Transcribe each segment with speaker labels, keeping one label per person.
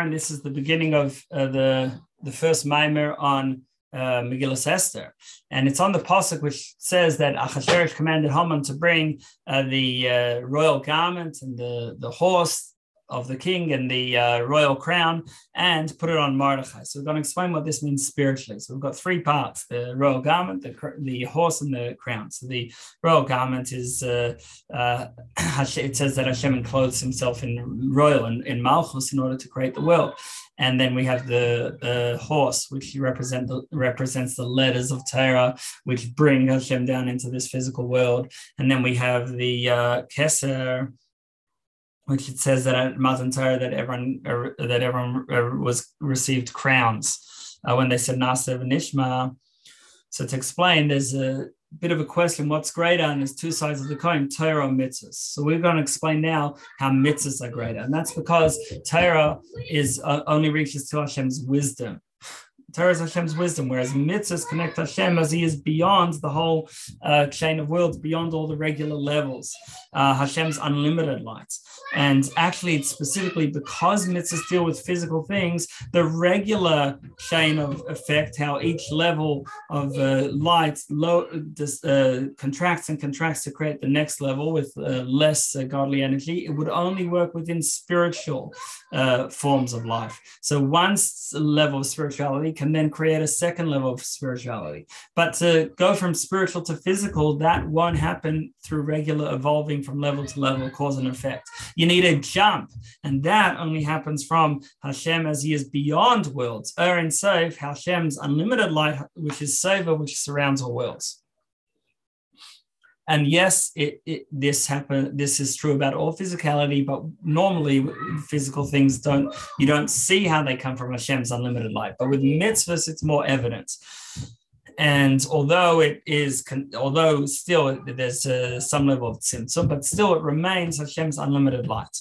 Speaker 1: and this is the beginning of uh, the the first maamar on uh, Megillah Esther, and it's on the pasuk which says that Achashverosh commanded Haman to bring uh, the uh, royal garment and the the horse of the king and the uh, royal crown and put it on Mordechai. So we're going to explain what this means spiritually. So we've got three parts: the royal garment, the the horse, and the crown. So the royal garment is uh, uh, it says that Hashem enclothes himself in royal and in Malchus in order to create the world. And then we have the, the horse, which represent the, represents the letters of Torah, which bring Hashem down into this physical world. And then we have the uh, Keser, which it says that at Matan Torah that everyone uh, that everyone uh, was received crowns uh, when they said Naaseh V'nishma. So to explain, there's a bit of a question: what's greater? And there's two sides of the coin: Torah or mitzvahs. So we're going to explain now how mitzvahs are greater, and that's because Torah is uh, only reaches to Hashem's wisdom. Torah is Hashem's wisdom, whereas mitzvahs connect Hashem as He is beyond the whole uh, chain of worlds, beyond all the regular levels. Uh, Hashem's unlimited light. And actually, it's specifically because mitzvahs deal with physical things, the regular chain of effect, how each level of uh, light low, uh, contracts and contracts to create the next level with uh, less uh, godly energy, it would only work within spiritual forms of life. So, one level of spirituality can then create a second level of spirituality. But to go from spiritual to physical, that won't happen through regular evolving from level to level, cause and effect. You need a jump. And that only happens from Hashem as he is beyond worlds. Er in Sof, Hashem's unlimited light, which is Sovev, which surrounds all worlds. And yes, it, it, this happen. This is true about all physicality, but normally physical things don't. You don't see how they come from Hashem's unlimited light. But with mitzvahs, it's more evidence and although it is, although still there's uh, some level of tzimtzum, but still it remains Hashem's unlimited light.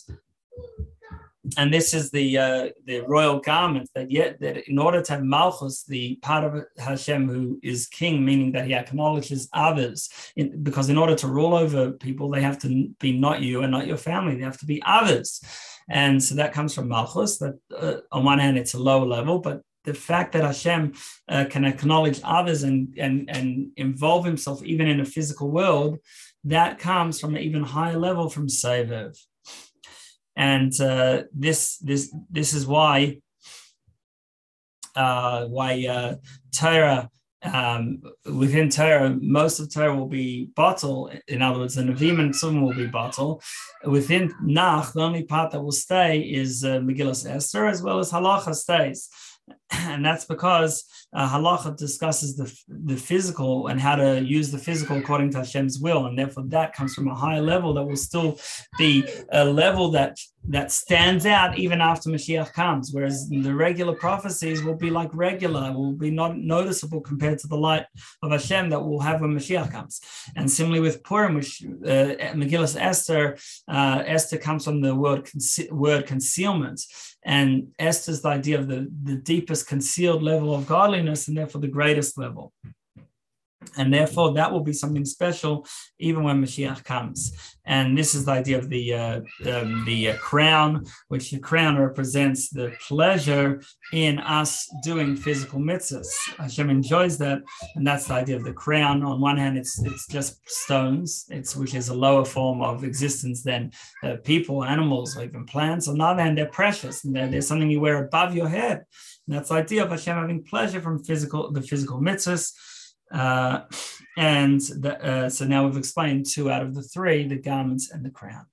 Speaker 1: And this is the uh, the royal garment that yet that in order to have malchus, the part of Hashem who is king, meaning that he acknowledges others, in, because in order to rule over people, they have to be not you and not your family; they have to be others. And so that comes from malchus. That uh, on one hand, it's a lower level, but the fact that Hashem uh, can acknowledge others and, and, and involve himself even in a physical world, that comes from an even higher level from Sovev. And uh, this, this, this is why, uh, why uh, Torah, um, within Torah, most of Torah will be batel. In other words, the Nevi'im and Tzum will be batel. Within Nach, the only part that will stay is uh, Megillah Esther, as well as Halacha stays and that's because uh, halacha discusses the, the physical and how to use the physical according to Hashem's will, and therefore that comes from a higher level that will still be a level that that stands out even after Mashiach comes, whereas the regular prophecies will be like regular, will be not noticeable compared to the light of Hashem that we'll have when Mashiach comes. And similarly with Purim, which uh, Megillah Esther, uh, Esther comes from the word conce- word concealment, and Esther's the idea of the, the deepest concealed level of godliness, and therefore the greatest level and therefore that will be something special even when Mashiach comes. And this is the idea of the uh, um, the uh, crown, which the crown represents the pleasure in us doing physical mitzvahs. Hashem enjoys that, and that's the idea of the crown. On one hand, it's it's just stones, it's which is a lower form of existence than uh, people, animals, or even plants. On the other hand, they're precious, and they're, they're something you wear above your head. And that's the idea of Hashem having pleasure from physical the physical mitzvahs. Uh, and the, uh, so now we've explained two out of the three, the garments and the crown.